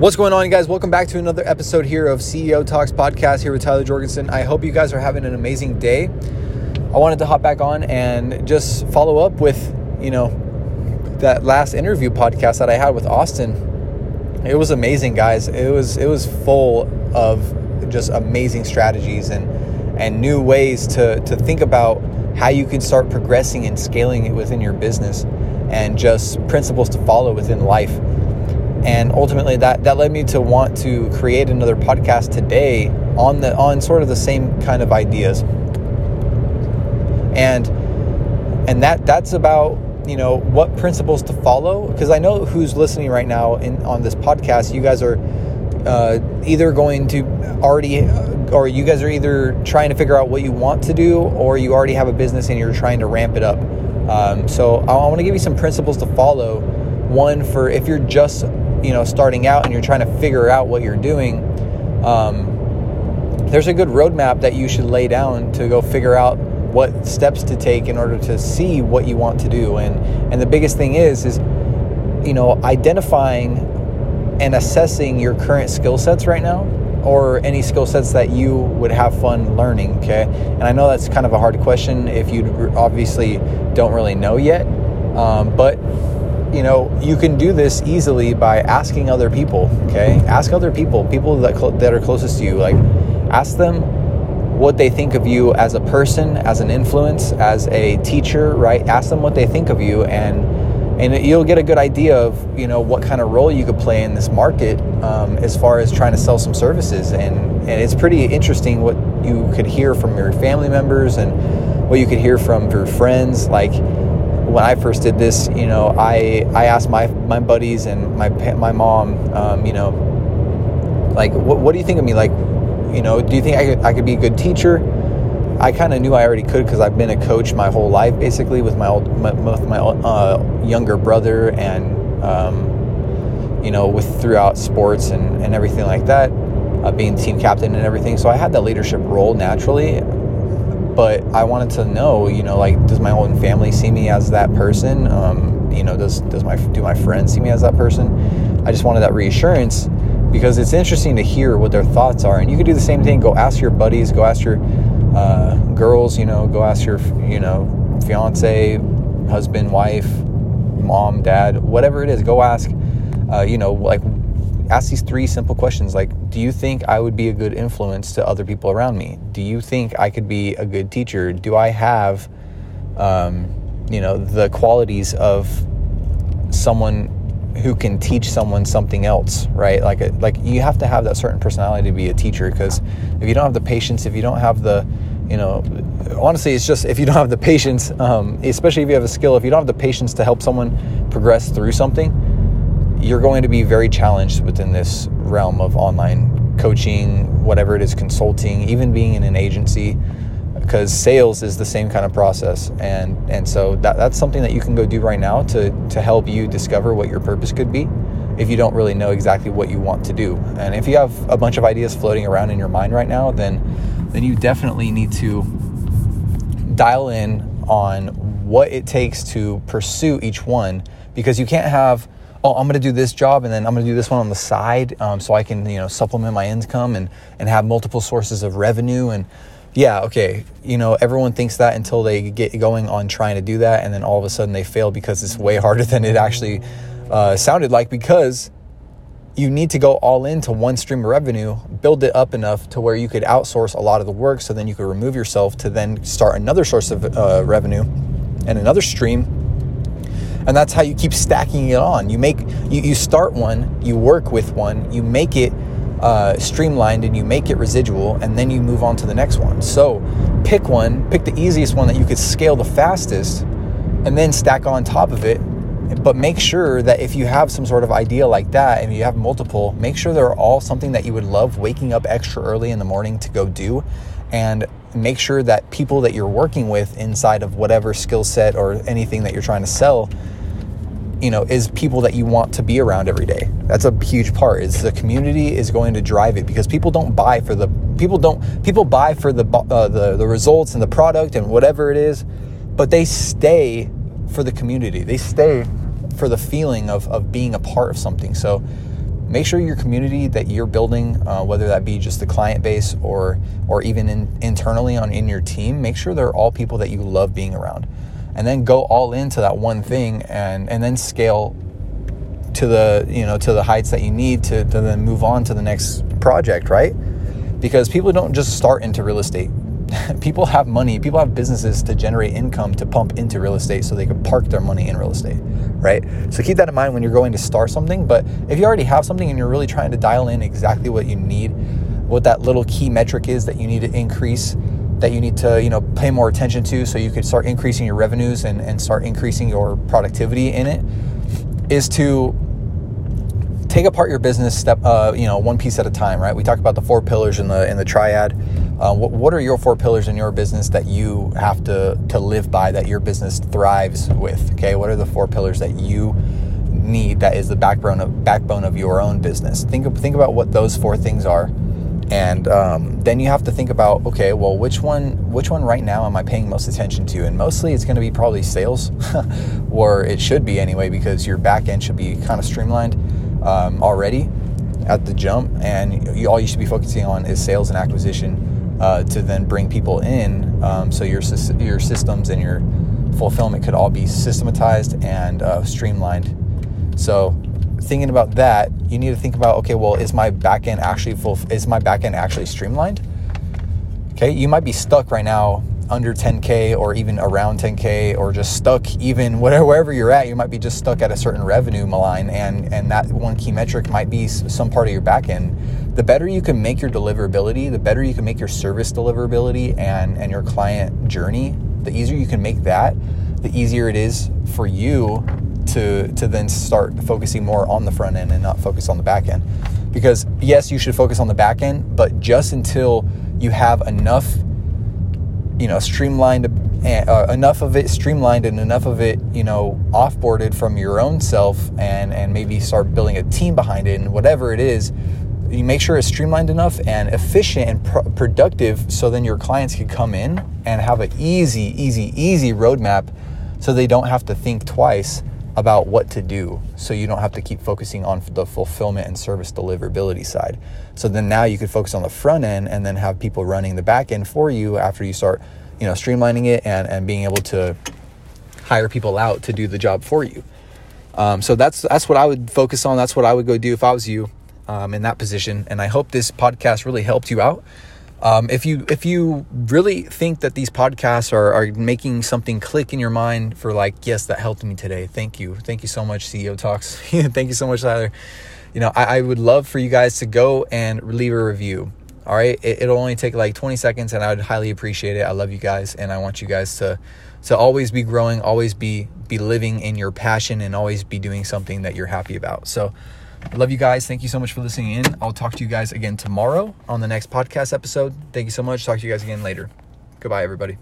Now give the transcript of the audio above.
What's going on, guys? Welcome back to another episode here of CEO Talks Podcast here with Tyler Jorgensen. I hope you guys are having an amazing day. I wanted to hop back on and just follow up with, you know, that last interview podcast that I had with Austin. It was amazing, guys. It was it was full of just amazing strategies and and new ways to to think about how you can start progressing and scaling it within your business and just principles to follow within life and ultimately that that led me to want to create another podcast today on the on sort of the same kind of ideas. And and that that's about you know what principles to follow. Because i know who's listening right now in on this podcast you guys are uh, either going to already or you guys are either trying to figure out what you want to do or you already have a business and you're trying to ramp it up. Um, so i, I want to give you some principles to follow. One for if you're just you know starting out and you're trying to figure out what you're doing um, there's a good roadmap that you should lay down to go figure out what steps to take in order to see what you want to do. And and the biggest thing is is you know identifying and assessing your current skill sets right now or any skill sets that you would have fun learning okay? And i know that's kind of a hard question if you obviously don't really know yet um, but you know, you can do this easily by asking other people, okay? Ask other people, people that, cl- that are closest to you. Like, ask them what they think of you as a person, as an influence, as a teacher, right? Ask them what they think of you, and and you'll get a good idea of you know what kind of role you could play in this market um, as far as trying to sell some services. And and it's pretty interesting what you could hear from your family members and what you could hear from your friends, like when I first did this, you know, I I asked my my buddies and my my mom, um, you know, like what what do you think of me? Like, you know, do you think I could I could be a good teacher? I kind of knew I already could because I've been a coach my whole life, basically, with my old my, with my uh, younger brother and um, you know with throughout sports and and everything like that, uh, being team captain and everything. So I had that leadership role naturally but I wanted to know, you know, like, does my own family see me as that person? Um, you know, does does my do my friends see me as that person? I just wanted that reassurance because it's interesting to hear what their thoughts are, and you could do the same thing. Go ask your buddies, go ask your uh, girls, you know, go ask your you know fiance, husband, wife, mom, dad, whatever it is. Go ask, uh, you know, like ask these three simple questions like do you think i would be a good influence to other people around me? Do you think i could be a good teacher? Do i have um, you know the qualities of someone who can teach someone something else right? Like a, like you have to have that certain personality to be a teacher because if you don't have the patience if you don't have the you know honestly it's just if you don't have the patience um, especially if you have a skill if you don't have the patience to help someone progress through something you're going to be very challenged within this realm of online coaching, whatever it is, consulting, even being in an agency, because sales is the same kind of process. And and so that, that's something that you can go do right now to to help you discover what your purpose could be if you don't really know exactly what you want to do. And if you have a bunch of ideas floating around in your mind right now, then then you definitely need to dial in on what it takes to pursue each one because you can't have oh, I'm going to do this job and then I'm going to do this one on the side um, so I can, you know, supplement my income and, and have multiple sources of revenue. And yeah, okay, you know, everyone thinks that until they get going on trying to do that. And then all of a sudden they fail because it's way harder than it actually uh, sounded like because you need to go all into one stream of revenue, build it up enough to where you could outsource a lot of the work so then you could remove yourself to then start another source of uh, revenue and another stream and that's how you keep stacking it on. You make you, you start one you work with one you make it uh, streamlined and you make it residual and then you move on to the next one. So pick one pick the easiest one that you could scale the fastest and then stack on top of it. But make sure that if you have some sort of idea like that and you have multiple make sure they're all something that you would love waking up extra early in the morning to go do. And make sure that people that you're working with inside of whatever skill set or anything that you're trying to sell you know is people that you want to be around every day. That's a huge part is the community is going to drive it because people don't buy for the people don't people buy for the uh, the, the results and the product and whatever it is but they stay for the community. They stay for the feeling of, of being a part of something. So make sure your community that you're building, uh, whether that be just the client base or or even in, internally on in your team, make sure they're all people that you love being around, and then go all into that one thing and and then scale to the you know to the heights that you need to, to then move on to the next project, right? Because people don't just start into real estate. people have money, people have businesses to generate income to pump into real estate so they can park their money in real estate, right? So keep that in mind when you're going to start something. But if you already have something and you're really trying to dial in exactly what you need, what that little key metric is that you need to increase, that you need to, you know, pay more attention to so you could start increasing your revenues and, and start increasing your productivity in it, is to take apart your business step, uh, you know, one piece at a time, right? We talked about the four pillars in the in the triad. Uh, what, what are your four pillars in your business that you have to to live by that your business thrives with? Okay, what are the four pillars that you need that is the backbone of backbone of your own business? Think think about what those four things are, and um, then you have to think about okay, well, which one which one right now am I paying most attention to? And mostly, it's going to be probably sales, or it should be anyway, because your back end should be kind of streamlined um, already at the jump, and you, all you should be focusing on is sales and acquisition uh, to then bring people in. Um, so your your systems and your fulfillment could all be systematized and uh, streamlined. So thinking about that, you need to think about okay, well, is my backend actually full? Is my backend actually streamlined? Okay, you might be stuck right now under 10k or even around 10k or just stuck even whatever wherever you're at you might be just stuck at a certain revenue line and and that one key metric might be some part of your back end the better you can make your deliverability the better you can make your service deliverability and and your client journey the easier you can make that the easier it is for you to to then start focusing more on the front end and not focus on the back end. Because yes you should focus on the back end but just until you have enough you know streamlined uh, enough of it streamlined and enough of it you know offboarded from your own self and and maybe start building a team behind it and whatever it is you make sure it's streamlined enough and efficient and pr- productive so then your clients can come in and have an easy easy easy roadmap so they don't have to think twice about what to do so you don't have to keep focusing on the fulfillment and service deliverability side. So then now you could focus on the front end and then have people running the back end for you after you start you know streamlining it and, and being able to hire people out to do the job for you. Um, so that's that's what i would focus on. That's what i would go do if i was you um, in that position. And i hope this podcast really helped you out um, if you if you really think that these podcasts are, are making something click in your mind for like yes that helped me today. Thank you. Thank you so much ceo talks. Thank you so much tyler. You know I, I, would love for you guys to go and leave a review. All right? It, it'll only take like 20 seconds and i would highly appreciate it. I love you guys and i want you guys to to always be growing always be be living in your passion and always be doing something that you're happy about. So I love you guys. Thank you so much for listening in. I'll talk to you guys again tomorrow on the next podcast episode. Thank you so much. Talk to you guys again later. Goodbye, everybody.